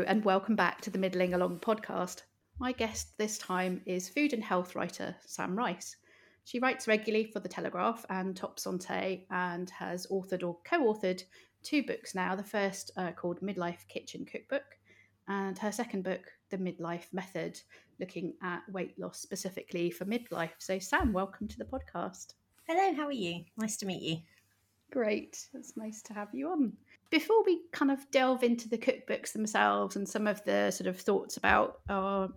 Hello, and welcome back to the Middling Along podcast. My guest this time is food and health writer Sam Rice. She writes regularly for The Telegraph and Top Santé and has authored or co authored two books now. The first uh, called Midlife Kitchen Cookbook, and her second book, The Midlife Method, looking at weight loss specifically for midlife. So, Sam, welcome to the podcast. Hello, how are you? Nice to meet you. Great. It's nice to have you on. Before we kind of delve into the cookbooks themselves and some of the sort of thoughts about our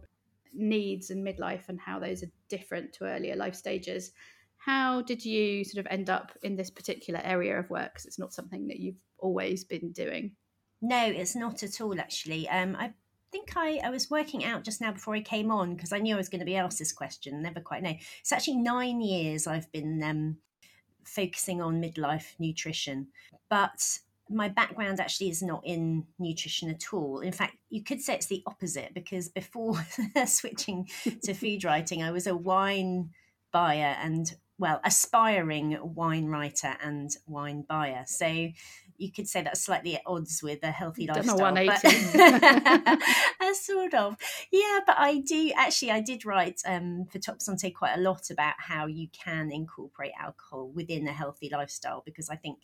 needs in midlife and how those are different to earlier life stages, how did you sort of end up in this particular area of work? Because it's not something that you've always been doing. No, it's not at all, actually. Um, I think I, I was working out just now before I came on because I knew I was going to be asked this question. Never quite know. It's actually nine years I've been um, focusing on midlife nutrition. But my background actually is not in nutrition at all. In fact, you could say it's the opposite because before switching to food writing, I was a wine buyer and, well, aspiring wine writer and wine buyer. So you could say that's slightly at odds with a healthy lifestyle. But sort of, yeah. But I do actually, I did write um, for Top Santé quite a lot about how you can incorporate alcohol within a healthy lifestyle because I think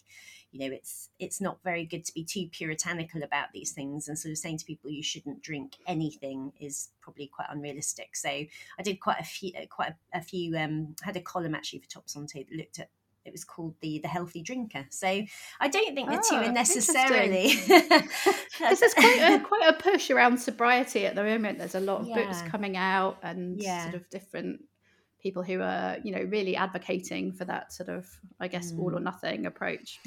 you know it's it's not very good to be too puritanical about these things and sort of saying to people you shouldn't drink anything is probably quite unrealistic so i did quite a few quite a, a few um had a column actually for top santé that looked at it was called the the healthy drinker. So I don't think the oh, two are necessarily. Because there's quite a, quite a push around sobriety at the moment. There's a lot of yeah. books coming out and yeah. sort of different people who are you know really advocating for that sort of I guess mm. all or nothing approach.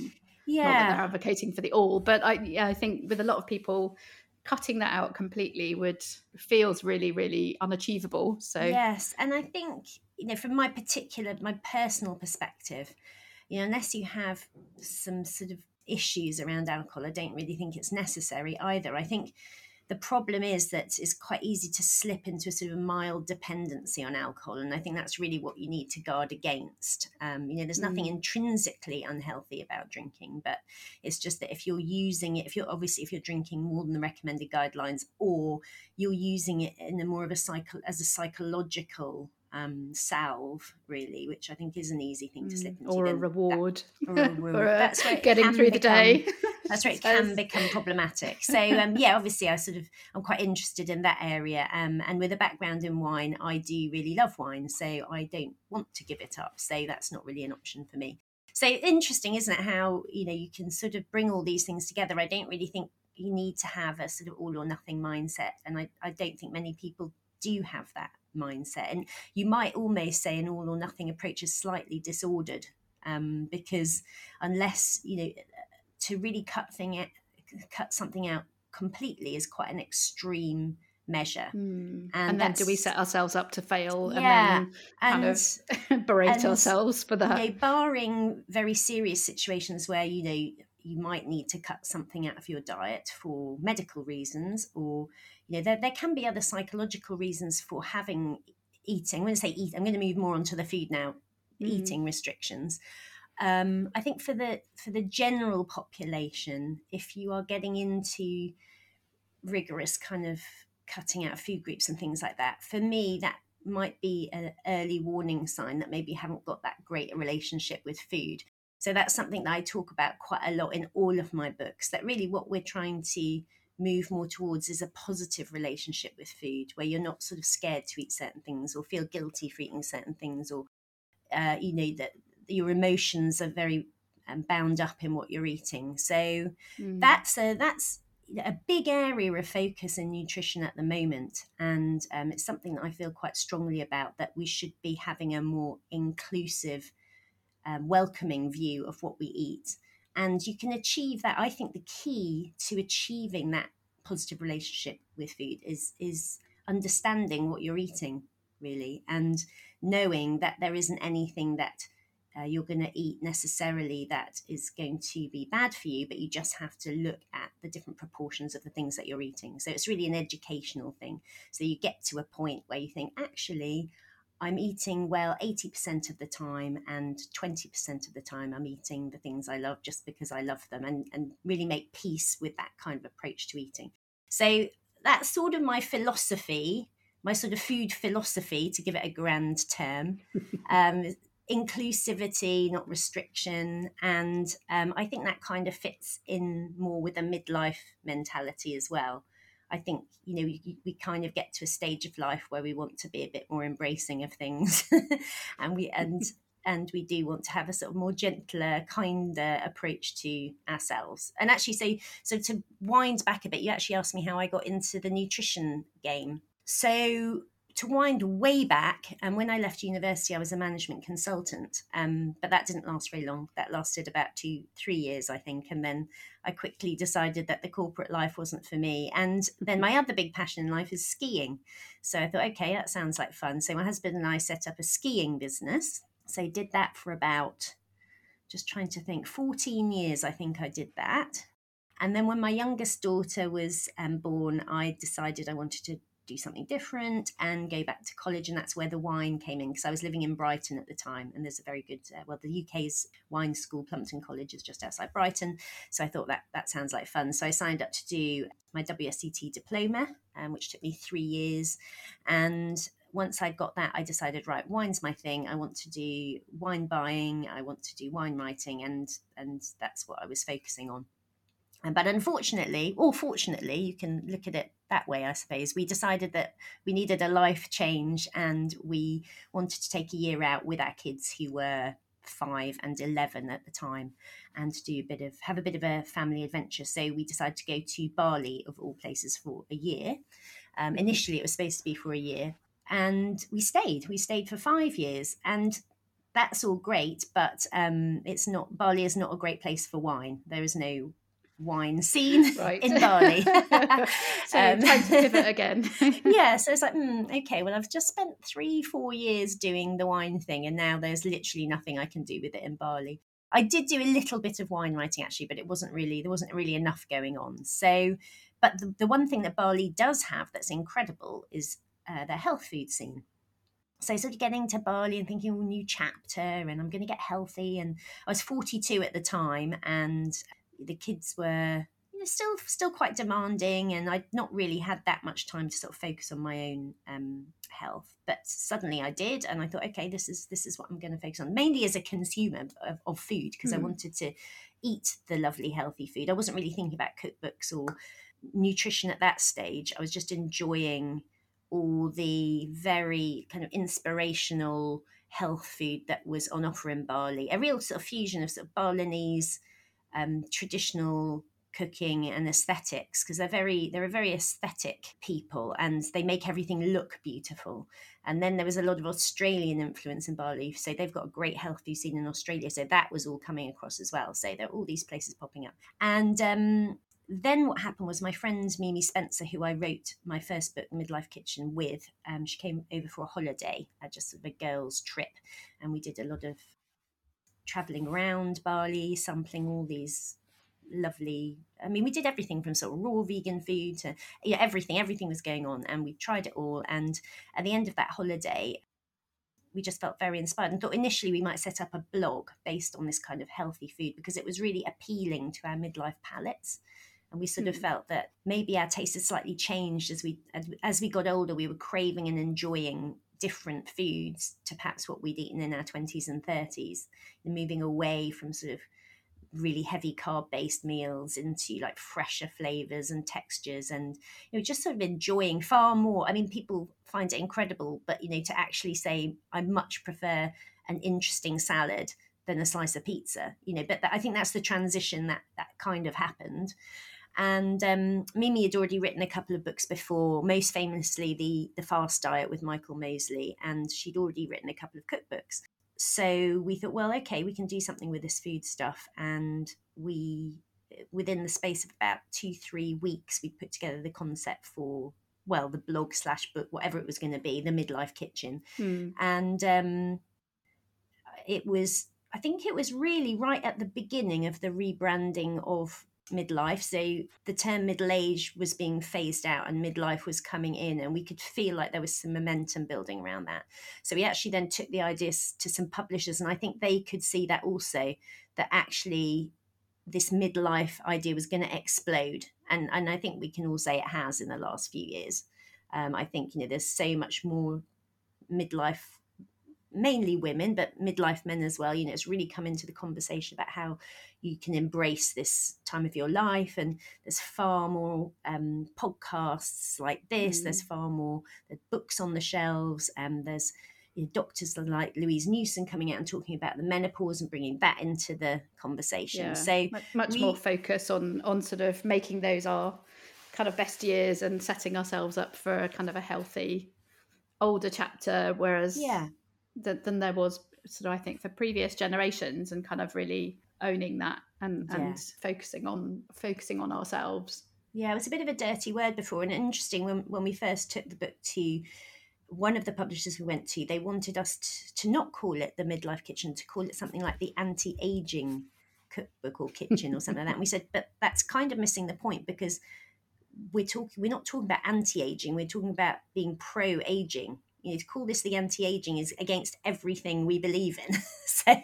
Yeah, Not that they're advocating for the all, but I yeah, I think with a lot of people cutting that out completely would feels really really unachievable so. Yes and i think you know from my particular my personal perspective you know unless you have some sort of issues around alcohol i don't really think it's necessary either. I think the problem is that it's quite easy to slip into a sort of mild dependency on alcohol and i think that's really what you need to guard against um, you know there's nothing mm. intrinsically unhealthy about drinking but it's just that if you're using it if you're obviously if you're drinking more than the recommended guidelines or you're using it in a more of a cycle as a psychological um, salve, really, which I think is an easy thing to slip mm, into. Or a reward. That, or a reward. or a, that's where getting through become, the day. that's where it can become problematic. So, um, yeah, obviously, I sort of I'm quite interested in that area. Um, and with a background in wine, I do really love wine, so I don't want to give it up. So that's not really an option for me. So interesting, isn't it? How you know you can sort of bring all these things together. I don't really think you need to have a sort of all or nothing mindset, and I, I don't think many people do have that mindset. And you might almost say an all or nothing approach is slightly disordered um, because unless, you know, to really cut thing out, cut something out completely is quite an extreme measure. Mm. And, and then do we set ourselves up to fail yeah, and then kind and, of berate and, ourselves for that? You know, barring very serious situations where, you know, you might need to cut something out of your diet for medical reasons or you know there, there can be other psychological reasons for having eating. I'm going to say eat i'm going to move more onto the food now mm. eating restrictions. Um, i think for the for the general population if you are getting into rigorous kind of cutting out food groups and things like that for me that might be an early warning sign that maybe you haven't got that great a relationship with food so that's something that I talk about quite a lot in all of my books. That really what we're trying to move more towards is a positive relationship with food, where you're not sort of scared to eat certain things or feel guilty for eating certain things, or uh, you know that your emotions are very um, bound up in what you're eating. So mm. that's a that's a big area of focus in nutrition at the moment, and um, it's something that I feel quite strongly about. That we should be having a more inclusive um, welcoming view of what we eat. And you can achieve that. I think the key to achieving that positive relationship with food is is understanding what you're eating really and knowing that there isn't anything that uh, you're going to eat necessarily that is going to be bad for you, but you just have to look at the different proportions of the things that you're eating. So it's really an educational thing. So you get to a point where you think, actually, I'm eating well 80% of the time, and 20% of the time I'm eating the things I love just because I love them and, and really make peace with that kind of approach to eating. So that's sort of my philosophy, my sort of food philosophy, to give it a grand term. um, inclusivity, not restriction. And um, I think that kind of fits in more with a midlife mentality as well. I think you know we, we kind of get to a stage of life where we want to be a bit more embracing of things, and we and mm-hmm. and we do want to have a sort of more gentler, kinder approach to ourselves. And actually, so so to wind back a bit, you actually asked me how I got into the nutrition game. So to wind way back, and when I left university, I was a management consultant, um, but that didn't last very long. That lasted about two, three years, I think, and then I quickly decided that the corporate life wasn't for me. And then my other big passion in life is skiing. So I thought, okay, that sounds like fun. So my husband and I set up a skiing business. So I did that for about, just trying to think, 14 years. I think I did that. And then when my youngest daughter was um, born, I decided I wanted to do something different and go back to college. And that's where the wine came in because I was living in Brighton at the time. And there's a very good, uh, well, the UK's wine school, Plumpton College, is just outside Brighton. So I thought that that sounds like fun. So I signed up to do my WSET diploma, um, which took me three years. And once I got that, I decided, right, wine's my thing. I want to do wine buying. I want to do wine writing, and and that's what I was focusing on. But unfortunately, or fortunately, you can look at it that way, I suppose. We decided that we needed a life change and we wanted to take a year out with our kids who were five and 11 at the time and do a bit of have a bit of a family adventure. So we decided to go to bali of all places for a year. Um, initially it was supposed to be for a year and we stayed. We stayed for five years and that's all great but um, it's not bali is not a great place for wine. There is no wine scene right. in Bali. so um, time to pivot again. yeah, so it's like, mm, okay, well, I've just spent three, four years doing the wine thing, and now there's literally nothing I can do with it in Bali. I did do a little bit of wine writing actually, but it wasn't really there wasn't really enough going on. So, but the, the one thing that Bali does have that's incredible is uh, their health food scene so sort of getting to Bali and thinking, oh, new chapter, and I'm going to get healthy. And I was 42 at the time, and the kids were you know, still still quite demanding, and I'd not really had that much time to sort of focus on my own um, health. But suddenly I did, and I thought, okay, this is this is what I'm going to focus on, mainly as a consumer of, of food because mm. I hmm. wanted to eat the lovely healthy food. I wasn't really thinking about cookbooks or nutrition at that stage. I was just enjoying all the very kind of inspirational health food that was on offer in Bali. A real sort of fusion of sort of Balinese um, traditional cooking and aesthetics because they're very they're a very aesthetic people and they make everything look beautiful. And then there was a lot of australian influence in bali so they've got a great healthy scene in australia so that was all coming across as well. So there are all these places popping up. And um, then what happened was my friend mimi spencer who i wrote my first book midlife kitchen with um, she came over for a holiday uh, just sort of a girls trip and we did a lot of traveling around Bali, sampling all these lovely i mean we did everything from sort of raw vegan food to yeah everything everything was going on and we tried it all and at the end of that holiday we just felt very inspired and thought initially we might set up a blog based on this kind of healthy food because it was really appealing to our midlife palates and we sort mm. of hmm. felt that maybe our taste had slightly changed as we as we got older we were craving and enjoying different foods to perhaps what we'd eaten in our 20s and 30s, and moving away from sort of really heavy carb based meals into like fresher flavors and textures and you know just sort of enjoying far more. I mean people find it incredible but you know to actually say i much prefer an interesting salad than a slice of pizza you know but i think that's the transition that that kind of happened and um, Mimi had already written a couple of books before, most famously the the Fast Diet with Michael Mosley, and she'd already written a couple of cookbooks. So we thought, well, okay, we can do something with this food stuff, and we within the space of about two three weeks we put together the concept for well the blog slash book whatever it was going to be the midlife kitchen hmm. and um, it was i think it was really right at the beginning of the rebranding of midlife. So the term middle age was being phased out and midlife was coming in, and we could feel like there was some momentum building around that. So we actually then took the ideas to some publishers, and I think they could see that also that actually this midlife idea was going to explode, and and I think we can all say it has in the last few years. Um, I think you know there's so much more midlife mainly women, but midlife men as well. You know, it's really come into the conversation about how you can embrace this time of your life. And there's far more um, podcasts like this. Mm. There's far more there's books on the shelves. And there's you know, doctors like Louise Newson coming out and talking about the menopause and bringing that into the conversation. Yeah, so much we, more focus on on sort of making those our kind of best years and setting ourselves up for a kind of a healthy older chapter. Whereas yeah than, than there was sort of I think for previous generations and kind of really owning that and yeah. and focusing on focusing on ourselves. Yeah, it was a bit of a dirty word before, and interesting when when we first took the book to one of the publishers we went to, they wanted us to, to not call it the midlife kitchen, to call it something like the anti-aging cookbook or kitchen or something like that. And we said, but that's kind of missing the point because we're talking we're not talking about anti-aging, we're talking about being pro-aging you know, to call this the anti-aging is against everything we believe in. so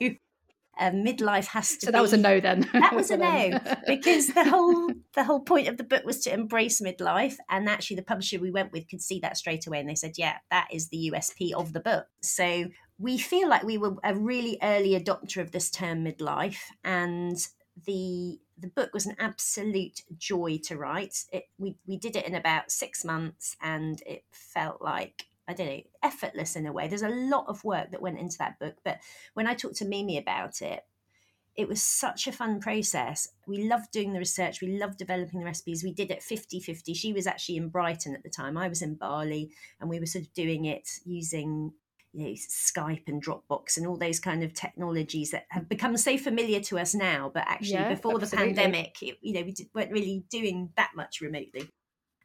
um, midlife has to. So that be, was a no then. that was a no because the whole the whole point of the book was to embrace midlife, and actually the publisher we went with could see that straight away, and they said, "Yeah, that is the USP of the book." So we feel like we were a really early adopter of this term midlife, and the the book was an absolute joy to write. It, we we did it in about six months, and it felt like I don't know, effortless in a way. There's a lot of work that went into that book. But when I talked to Mimi about it, it was such a fun process. We loved doing the research. We loved developing the recipes. We did it 50 50. She was actually in Brighton at the time. I was in Bali, and we were sort of doing it using you know, Skype and Dropbox and all those kind of technologies that have become so familiar to us now. But actually, yeah, before absolutely. the pandemic, it, you know, we weren't really doing that much remotely.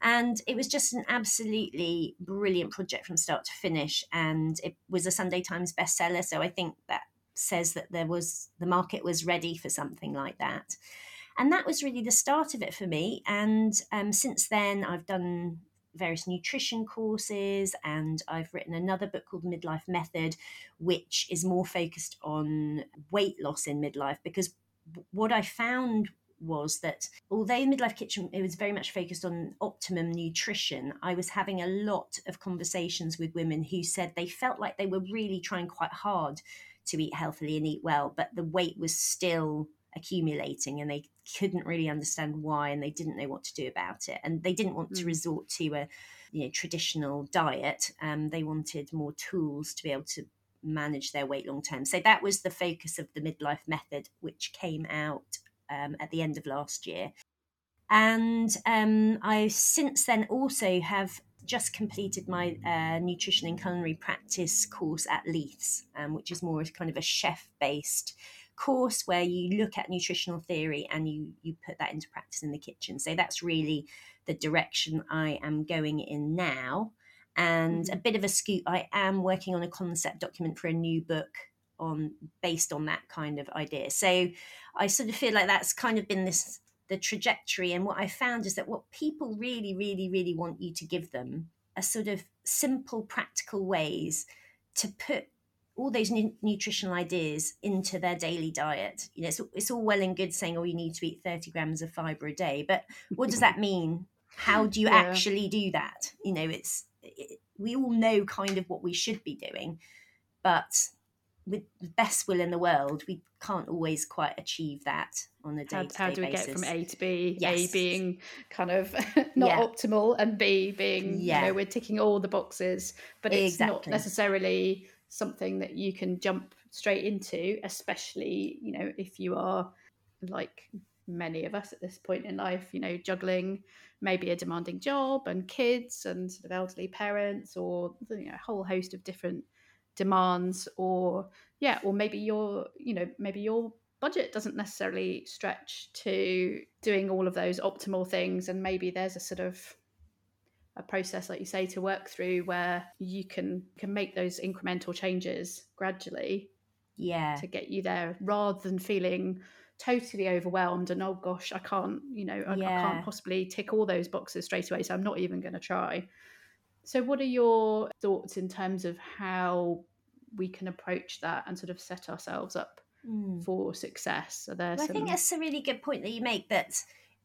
And it was just an absolutely brilliant project from start to finish. And it was a Sunday Times bestseller. So I think that says that there was the market was ready for something like that. And that was really the start of it for me. And um, since then, I've done various nutrition courses and I've written another book called Midlife Method, which is more focused on weight loss in midlife because what I found was that although Midlife Kitchen it was very much focused on optimum nutrition, I was having a lot of conversations with women who said they felt like they were really trying quite hard to eat healthily and eat well, but the weight was still accumulating and they couldn't really understand why and they didn't know what to do about it. And they didn't want to resort to a you know traditional diet um, they wanted more tools to be able to manage their weight long term. So that was the focus of the midlife method which came out um, at the end of last year. And um, I since then also have just completed my uh, nutrition and culinary practice course at Leiths, um, which is more kind of a chef based course where you look at nutritional theory and you you put that into practice in the kitchen. So that's really the direction I am going in now. And mm-hmm. a bit of a scoop, I am working on a concept document for a new book on based on that kind of idea. So I sort of feel like that's kind of been this the trajectory. And what I found is that what people really, really, really want you to give them are sort of simple, practical ways to put all those nu- nutritional ideas into their daily diet. You know, it's, it's all well and good saying, oh, you need to eat 30 grams of fiber a day, but what does that mean? How do you yeah. actually do that? You know, it's, it, we all know kind of what we should be doing, but with the best will in the world, we can't always quite achieve that on a day. How, how do we basis. get from A to B? Yes. A being kind of not yeah. optimal, and B being yeah. you know we're ticking all the boxes, but it's exactly. not necessarily something that you can jump straight into, especially you know if you are like many of us at this point in life, you know, juggling maybe a demanding job and kids and sort of elderly parents or you know, a whole host of different demands or yeah or maybe your you know maybe your budget doesn't necessarily stretch to doing all of those optimal things. And maybe there's a sort of a process like you say to work through where you can can make those incremental changes gradually yeah. to get you there rather than feeling totally overwhelmed and oh gosh i can't you know I, yeah. I can't possibly tick all those boxes straight away so i'm not even going to try so, what are your thoughts in terms of how we can approach that and sort of set ourselves up mm. for success. So there's. Well, some... I think that's a really good point that you make that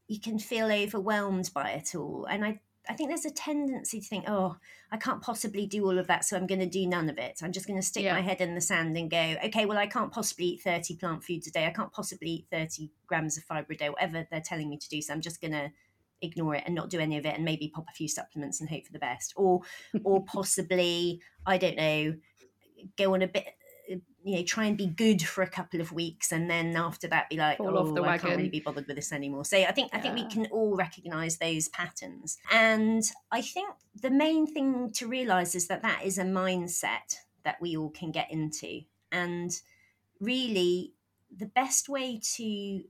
you can feel overwhelmed by it all, and I I think there's a tendency to think, oh, I can't possibly do all of that, so I'm going to do none of it. I'm just going to stick yeah. my head in the sand and go, okay, well, I can't possibly eat 30 plant foods a day. I can't possibly eat 30 grams of fiber a day, whatever they're telling me to do. So I'm just going to ignore it and not do any of it and maybe pop a few supplements and hope for the best. Or or possibly i don't know go on a bit uh, you know try and be good for a couple of weeks and then after that be like Fall oh i can't really be bothered with this anymore. So i think yeah. i think we can all recognize those patterns. And i think the main thing to realize is that that is a mindset that we all can get into. And really the best way to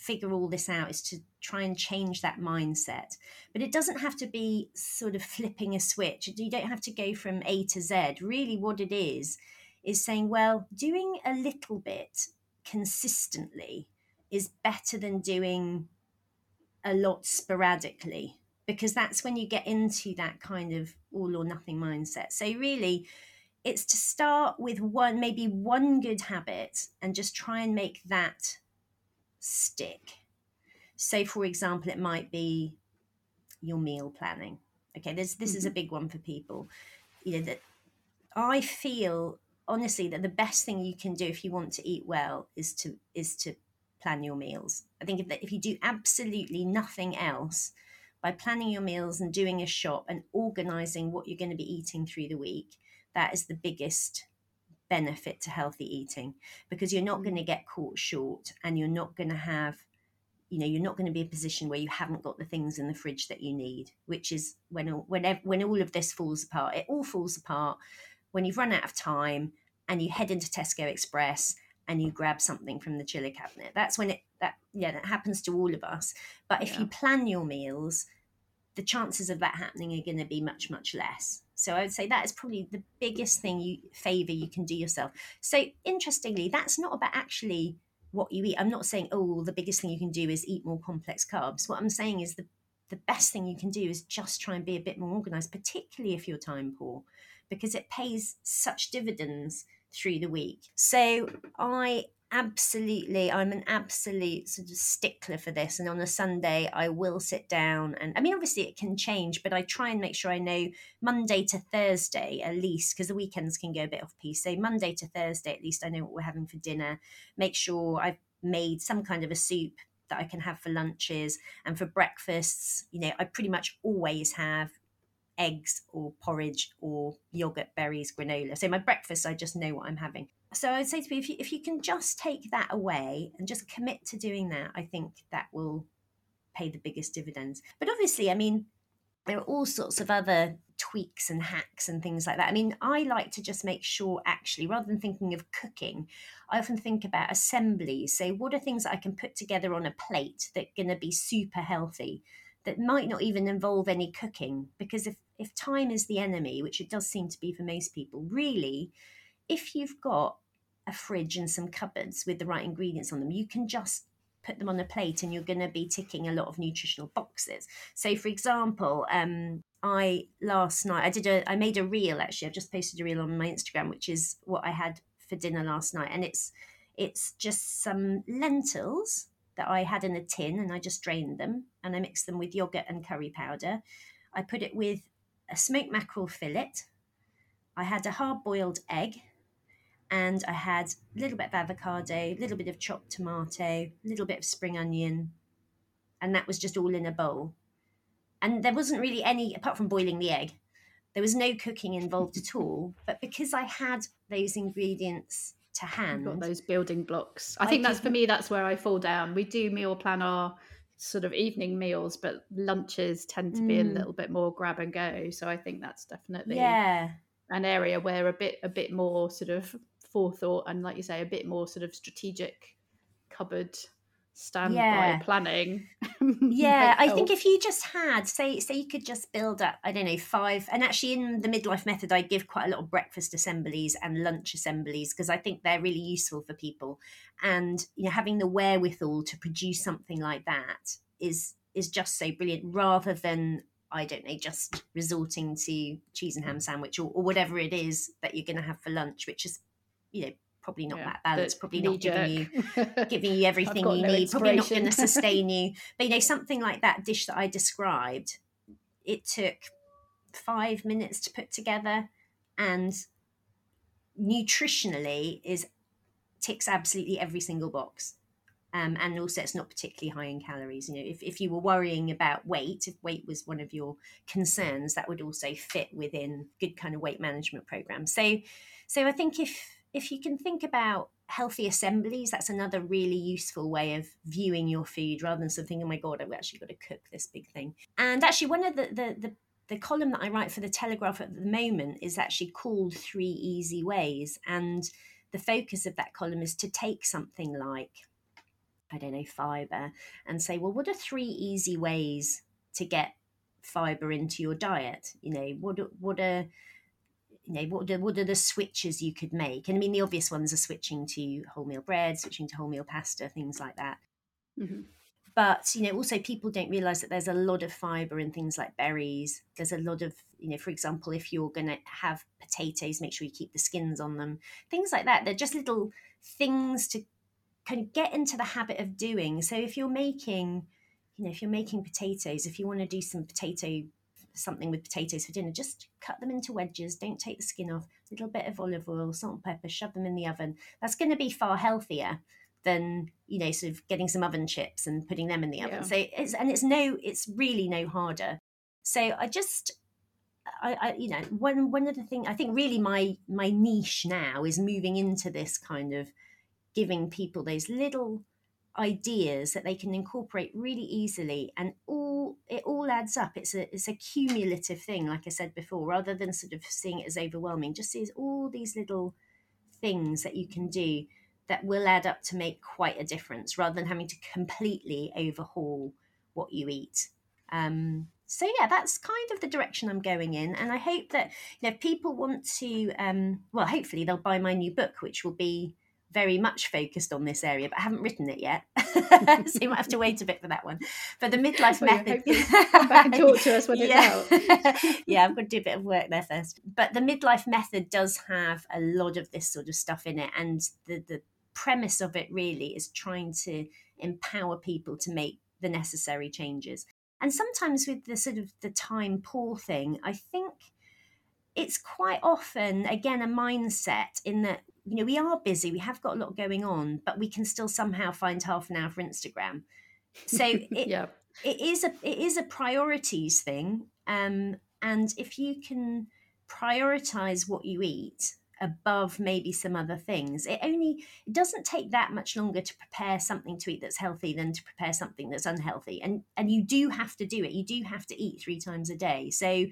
figure all this out is to try and change that mindset. But it doesn't have to be sort of flipping a switch. You don't have to go from A to Z. Really, what it is, is saying, well, doing a little bit consistently is better than doing a lot sporadically because that's when you get into that kind of all or nothing mindset. So, really, it's to start with one, maybe one good habit and just try and make that stick. So, for example, it might be your meal planning. Okay, this this mm-hmm. is a mm-hmm. big one for people. You know that I feel honestly that the best thing you can do if you want to eat well is to is to plan your meals. I think if that if you do absolutely nothing else by planning your meals and doing a shop and organizing what you're going to be eating through the week, that is the biggest benefit to healthy eating because you're not going to mm. get caught short and you're not going to have you know you're not going to be in a position where you haven't got the things in the fridge that you need which is when when when all of this falls apart it all falls apart when you've run out of time and you head into Tesco Express and you grab something from the chiller cabinet that's when it that yeah that happens to all of us but if yeah. you plan your meals the chances of that happening are going to be much much less so I would say that is probably the biggest thing you favor you can do yourself. So interestingly, that's not about actually what you eat. I'm not saying, oh, the biggest thing you can do is eat more complex carbs. What I'm saying is the the best thing you can do is just try and be a bit more organized, particularly if you're time poor, because it pays such dividends through the week. So I absolutely i'm an absolute sort of stickler for this and on a sunday i will sit down and i mean obviously it can change but i try and make sure i know monday to thursday at least because the weekends can go a bit off piece. So monday to thursday at least i know what we're having for dinner. Make sure i've made some kind of a soup that i can have for lunches and for breakfasts you know i pretty much always have eggs or porridge or yogurt berries granola. So my breakfast i just know what i'm having so I'd say to me, if you, if you can just take that away and just commit to doing that, I think that will pay the biggest dividends. But obviously, I mean, there are all sorts of other tweaks and hacks and things like that. I mean, I like to just make sure, actually, rather than thinking of cooking, I often think about assemblies. So, what are things that I can put together on a plate that are going to be super healthy? That might not even involve any cooking, because if if time is the enemy, which it does seem to be for most people, really, if you've got a fridge and some cupboards with the right ingredients on them, you can just put them on a plate and you're going to be ticking a lot of nutritional boxes. So, for example, um, I last night I did a I made a reel actually. I've just posted a reel on my Instagram, which is what I had for dinner last night, and it's it's just some lentils that I had in a tin, and I just drained them and I mixed them with yogurt and curry powder. I put it with a smoked mackerel fillet. I had a hard boiled egg and I had a little bit of avocado, a little bit of chopped tomato, a little bit of spring onion, and that was just all in a bowl. And there wasn't really any, apart from boiling the egg, there was no cooking involved at all. But because I had those ingredients to hand, got those building blocks. I, I think that's for me. That's where I fall down. We do meal plan our sort of evening meals, but lunches tend to be mm. a little bit more grab and go. So I think that's definitely yeah an area where a bit a bit more sort of forethought and like you say a bit more sort of strategic cupboard standby yeah. planning yeah i think if you just had say say you could just build up i don't know five and actually in the midlife method i give quite a lot of breakfast assemblies and lunch assemblies because i think they're really useful for people and you know having the wherewithal to produce something like that is is just so brilliant rather than I don't know, just resorting to cheese and ham sandwich or, or whatever it is that you're going to have for lunch, which is you know probably not yeah, that balanced, probably not giving you giving you everything you no need, probably not going to sustain you. But you know, something like that dish that I described, it took five minutes to put together, and nutritionally is ticks absolutely every single box. Um, and also it's not particularly high in calories. You know, if, if you were worrying about weight, if weight was one of your concerns, that would also fit within good kind of weight management program. So, so I think if if you can think about healthy assemblies, that's another really useful way of viewing your food rather than something, oh my god, I've actually got to cook this big thing. And actually, one of the the, the the column that I write for the Telegraph at the moment is actually called Three Easy Ways. And the focus of that column is to take something like, I don't know, fiber and say, well, what are three easy ways to get fiber into your diet? You know, what, what are, you know, what are, what are the switches you could make? And I mean, the obvious ones are switching to wholemeal bread, switching to wholemeal pasta, things like that. Mm-hmm. But you know also people don't realize that there's a lot of fiber in things like berries. There's a lot of you know for example if you're going to have potatoes make sure you keep the skins on them. Things like that. They're just little things to kind of get into the habit of doing. So if you're making you know if you're making potatoes if you want to do some potato something with potatoes for dinner. Just cut them into wedges don't take the skin off. A little bit of olive oil salt and pepper shove them in the oven. That's going to be far healthier than you know sort of getting some oven chips and putting them in the oven. Yeah. so it's and it's no it's really no harder. So i just I, I, you know one one of the things i think really my my niche now is moving into this kind of giving people those little ideas that they can incorporate really easily and all it all adds up it's a it's a cumulative thing like i said before rather than sort of seeing it as overwhelming just see all these little things that you can do that will add up to make quite a difference rather than having to completely overhaul what you eat. Um, so yeah, that's kind of the direction I'm going in, and I hope that you know people want to, um, well, hopefully they'll buy my new book, which will be very much focused on this area, but I haven't written it yet, so you might have to wait a bit for that one. But the midlife well, method, come back and talk to us when yeah. it's out. yeah, I'm going to do a bit of work there first. But the midlife method does have a lot of this sort of stuff in it, and the the premise of it really is trying to empower people to make the necessary changes. And sometimes with the sort of the time poor thing, I think it's quite often again a mindset in that you know we are busy, we have got a lot going on, but we can still somehow find half an hour for Instagram. So it yeah. it is a it is a priorities thing. Um, and if you can prioritize what you eat above maybe some other things it only it doesn't take that much longer to prepare something to eat that's healthy than to prepare something that's unhealthy and and you do have to do it you do have to eat three times a day so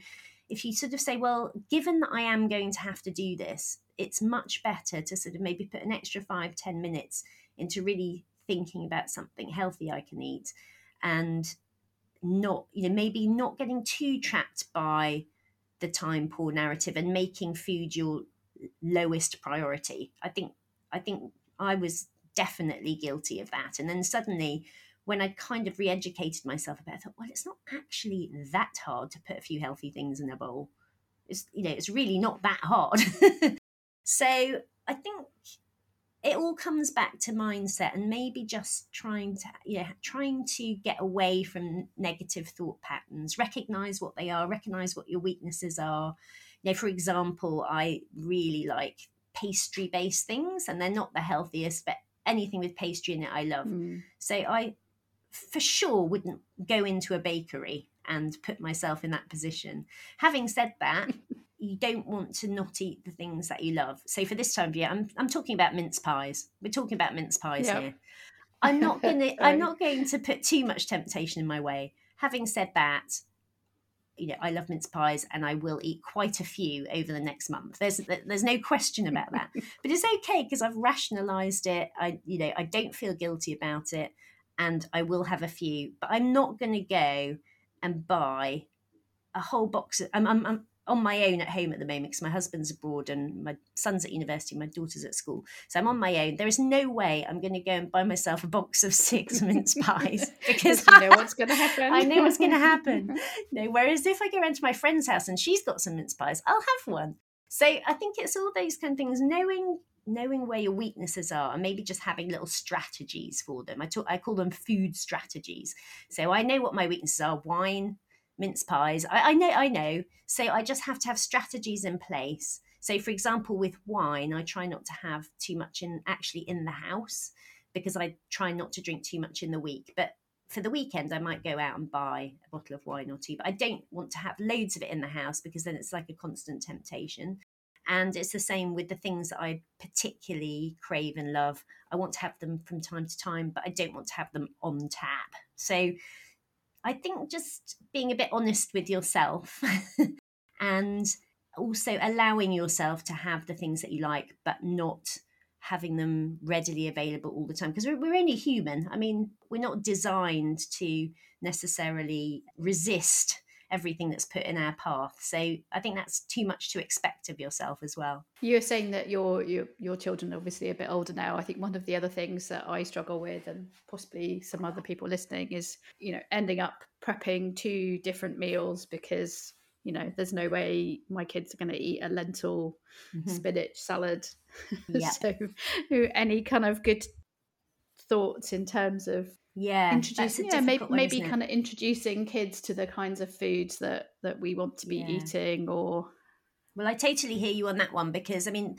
if you sort of say well given that i am going to have to do this it's much better to sort of maybe put an extra five ten minutes into really thinking about something healthy i can eat and not you know maybe not getting too trapped by the time poor narrative and making food your lowest priority. I think I think I was definitely guilty of that. And then suddenly when I kind of re-educated myself about it, I thought, well, it's not actually that hard to put a few healthy things in a bowl. It's you know, it's really not that hard. so I think it all comes back to mindset and maybe just trying to yeah trying to get away from negative thought patterns recognize what they are recognize what your weaknesses are you know, for example, I really like pastry based things and they're not the healthiest, but anything with pastry in it, I love. Mm. So I for sure wouldn't go into a bakery and put myself in that position. Having said that, you don't want to not eat the things that you love. So for this time of year, I'm I'm talking about mince pies. We're talking about mince pies yep. here. I'm not gonna I'm not going to put too much temptation in my way. Having said that, you know, I love mince pies and I will eat quite a few over the next month. There's there's no question about that. but it's okay because I've rationalized it. I you know, I don't feel guilty about it and I will have a few, but I'm not going to go and buy a whole box of I'm, I'm, I'm on my own at home at the moment because my husband's abroad and my son's at university, my daughter's at school. So I'm on my own. There is no way I'm going to go and buy myself a box of six mince pies because you know what's going to happen. I know what's going to happen. no, whereas if I go around to my friend's house and she's got some mince pies, I'll have one. So I think it's all those kind of things, knowing knowing where your weaknesses are and maybe just having little strategies for them. I talk, I call them food strategies. So I know what my weaknesses are: wine, mince pies. I, I know, I know. So I just have to have strategies in place. So, for example, with wine, I try not to have too much in actually in the house because I try not to drink too much in the week. But for the weekend, I might go out and buy a bottle of wine or two. But I don't want to have loads of it in the house because then it's like a constant temptation. And it's the same with the things that I particularly crave and love. I want to have them from time to time, but I don't want to have them on tap. So I think just being a bit honest with yourself and also allowing yourself to have the things that you like, but not having them readily available all the time because we're, we're only human. I mean, we're not designed to necessarily resist everything that's put in our path. So I think that's too much to expect of yourself as well. You're saying that your your your children are obviously a bit older now. I think one of the other things that I struggle with, and possibly some other people listening, is you know ending up prepping two different meals because you know there's no way my kids are going to eat a lentil mm-hmm. spinach salad. Yeah. so any kind of good thoughts in terms of yeah introducing yeah maybe, one, maybe kind of introducing kids to the kinds of foods that that we want to be yeah. eating or well i totally hear you on that one because i mean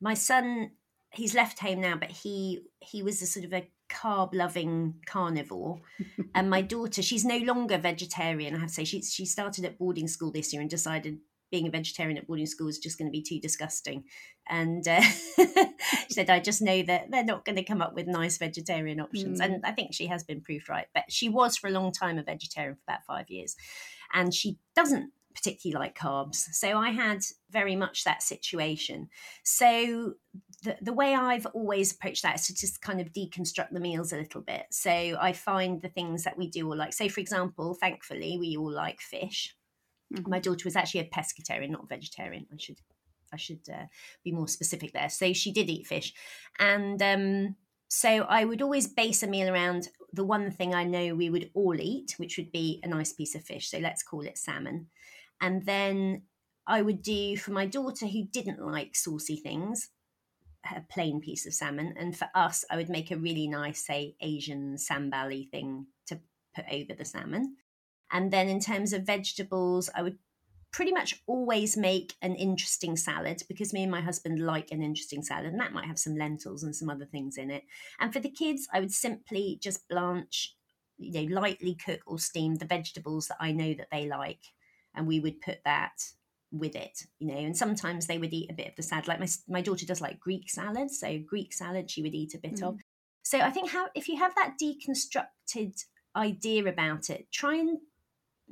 my son he's left home now but he he was a sort of a carb loving carnivore and my daughter she's no longer vegetarian i have to say she, she started at boarding school this year and decided being a vegetarian at boarding school is just going to be too disgusting. And uh, she said, I just know that they're not going to come up with nice vegetarian options. Mm. And I think she has been proved right. But she was for a long time a vegetarian for about five years. And she doesn't particularly like carbs. So I had very much that situation. So the, the way I've always approached that is to just kind of deconstruct the meals a little bit. So I find the things that we do all like, say, for example, thankfully, we all like fish. Mm-hmm. My daughter was actually a pescatarian, not a vegetarian. I should I should uh, be more specific there. So she did eat fish, and um, so I would always base a meal around the one thing I know we would all eat, which would be a nice piece of fish. So let's call it salmon, and then I would do for my daughter who didn't like saucy things a plain piece of salmon, and for us, I would make a really nice, say, Asian sambali thing to put over the salmon. And then in terms of vegetables, I would pretty much always make an interesting salad because me and my husband like an interesting salad and that might have some lentils and some other things in it. And for the kids, I would simply just blanch, you know, lightly cook or steam the vegetables that I know that they like and we would put that with it, you know, and sometimes they would eat a bit of the salad. Like my my daughter does like Greek salad, so Greek salad she would eat a bit mm. of. So I think how if you have that deconstructed idea about it, try and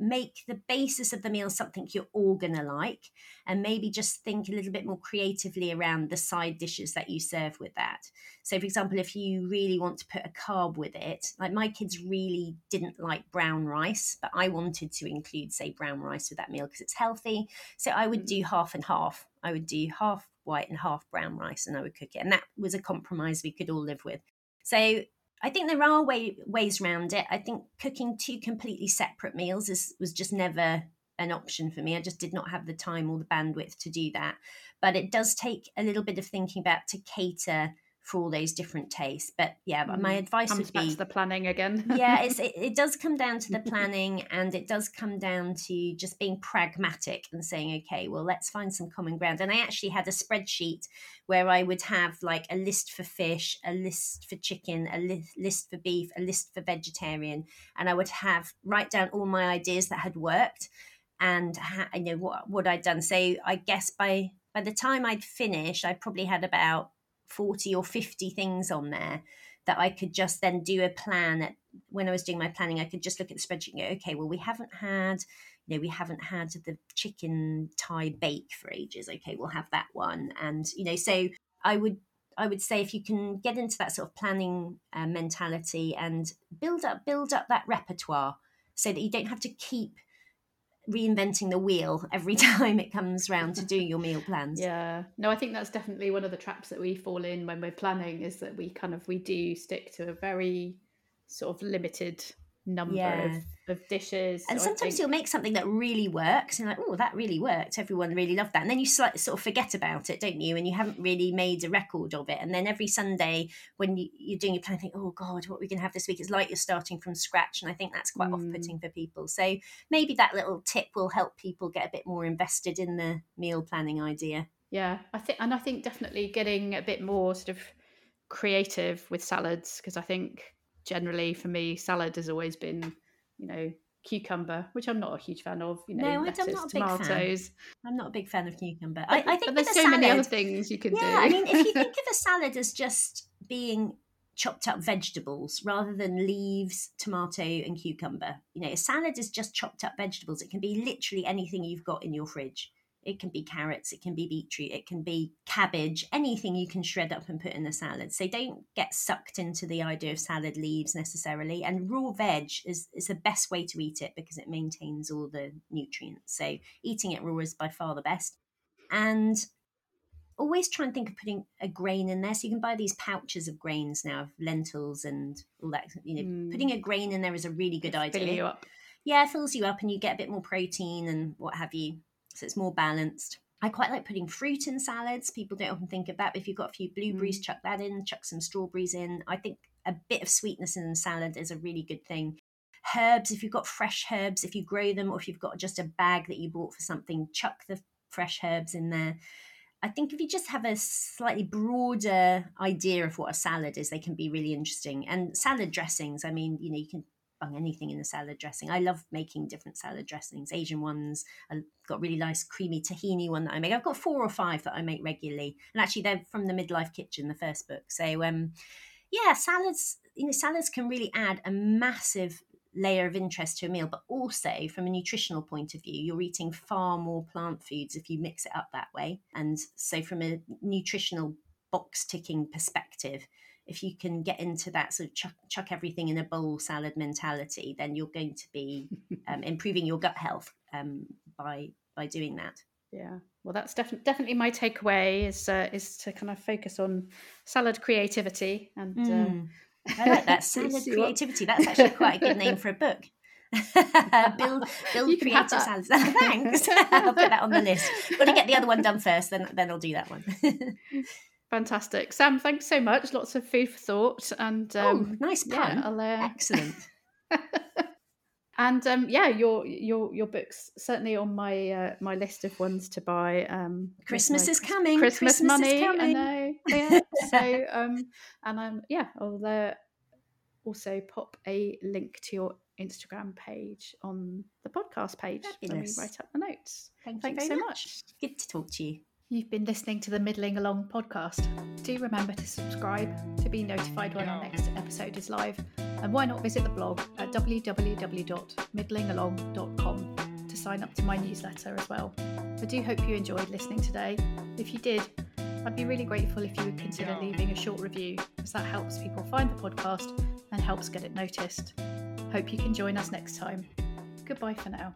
make the basis of the meal something you're all going to like and maybe just think a little bit more creatively around the side dishes that you serve with that. So for example if you really want to put a carb with it like my kids really didn't like brown rice but i wanted to include say brown rice with that meal because it's healthy. So i would do mm. half and half. I would do half white and half brown rice and i would cook it and that was a compromise we could all live with. So I think there are way, ways around it. I think cooking two completely separate meals is, was just never an option for me. I just did not have the time or the bandwidth to do that. But it does take a little bit of thinking about to cater for all those different tastes. But yeah, mm. my advice Comes would back be to the planning again. yeah, it, it does come down to the planning, and it does come down to just being pragmatic and saying, okay, well, let's find some common ground. And I actually had a spreadsheet where I would have like a list for fish, a list for chicken, a li- list for beef, a list for vegetarian, and I would have write down all my ideas that had worked and ha- you know what what I'd done. So I guess by by the time I'd finished, I probably had about 40 or 50 things on there that I could just then do a plan at, when I was doing my planning, I could just look at the spreadsheet and go, okay, well, we haven't had, you know, we haven't had the chicken Thai bake for ages. Okay, we'll have that one. And, you know, so I would, I would say if you can get into that sort of planning uh, mentality and build up, build up that repertoire so that you don't have to keep reinventing the wheel every time it comes round to doing your meal plans. Yeah. No, I think that's definitely one of the traps that we fall in when we're planning is that we kind of we do stick to a very sort of limited number yeah. of of dishes. And sometimes you'll make something that really works, and like, oh, that really worked. Everyone really loved that, and then you sort of forget about it, don't you? And you haven't really made a record of it. And then every Sunday when you, are doing your plan, think, oh God, what are we going to have this week? It's like you're starting from scratch, and I think that's quite mm. off-putting for people. So maybe that little tip will help people get a bit more invested in the meal planning idea. Yeah, I think, and I think definitely getting a bit more sort of creative with salads because I think generally for me salad has always been you know, cucumber, which I'm not a huge fan of. You know, no, lettuce, I'm not a big tomatoes. Fan. I'm not a big fan of cucumber. I, I think but there's so salad, many other things you can yeah, do. I mean, if you think of a salad as just being chopped up vegetables rather than leaves, tomato, and cucumber, you know, a salad is just chopped up vegetables. It can be literally anything you've got in your fridge. It can be carrots, it can be beetroot, it can be cabbage, anything you can shred up and put in a salad. So don't get sucked into the idea of salad leaves necessarily. And raw veg is, is the best way to eat it because it maintains all the nutrients. So eating it raw is by far the best. And always try and think of putting a grain in there. So you can buy these pouches of grains now, of lentils and all that. You know, mm. putting a grain in there is a really good idea. Fill you up. Yeah, it fills you up and you get a bit more protein and what have you so it's more balanced. I quite like putting fruit in salads. People don't often think of that, but if you've got a few blueberries, mm. chuck that in, chuck some strawberries in. I think a bit of sweetness in a salad is a really good thing. Herbs, if you've got fresh herbs, if you grow them, or if you've got just a bag that you bought for something, chuck the fresh herbs in there. I think if you just have a slightly broader idea of what a salad is, they can be really interesting. And salad dressings, I mean, you know, you can bung anything in the salad dressing. I love making different salad dressings, Asian ones. I've got really nice creamy tahini one that I make. I've got four or five that I make regularly, and actually they're from the Midlife Kitchen, the first book. So um, yeah, salads. You know, salads can really add a massive layer of interest to a meal, but also from a nutritional point of view, you're eating far more plant foods if you mix it up that way. And so, from a nutritional box ticking perspective, if you can get into that sort of chuck, chuck everything in a bowl salad mentality, then you're going to be um, improving your gut health um, by by doing that. Yeah, well, that's definitely definitely my takeaway is uh, is to kind of focus on salad creativity and. Mm. Uh, I like that salad creativity. That's actually quite a good name for a book. build build creative salads. Thanks. I'll put that on the list. Got to get the other one done first, then then I'll do that one. Fantastic, Sam. Thanks so much. Lots of food for thought, and oh, um, oh, nice pun. Yeah, uh... Excellent. and um, yeah, your your your books certainly on my uh, my list of ones to buy. Um, Christmas is coming. Christmas, Christmas money. I know. Yeah. so um, and I'm yeah, I'll uh, also pop a link to your Instagram page on the podcast page Fabulous. when we write up the notes. Thank Thanks so much. much. Good to talk to you. You've been listening to the Middling Along podcast. Do remember to subscribe to be notified when our next episode is live. And why not visit the blog at www.middlingalong.com to sign up to my newsletter as well. I do hope you enjoyed listening today. If you did, I'd be really grateful if you would consider leaving a short review, as that helps people find the podcast and helps get it noticed. Hope you can join us next time. Goodbye for now.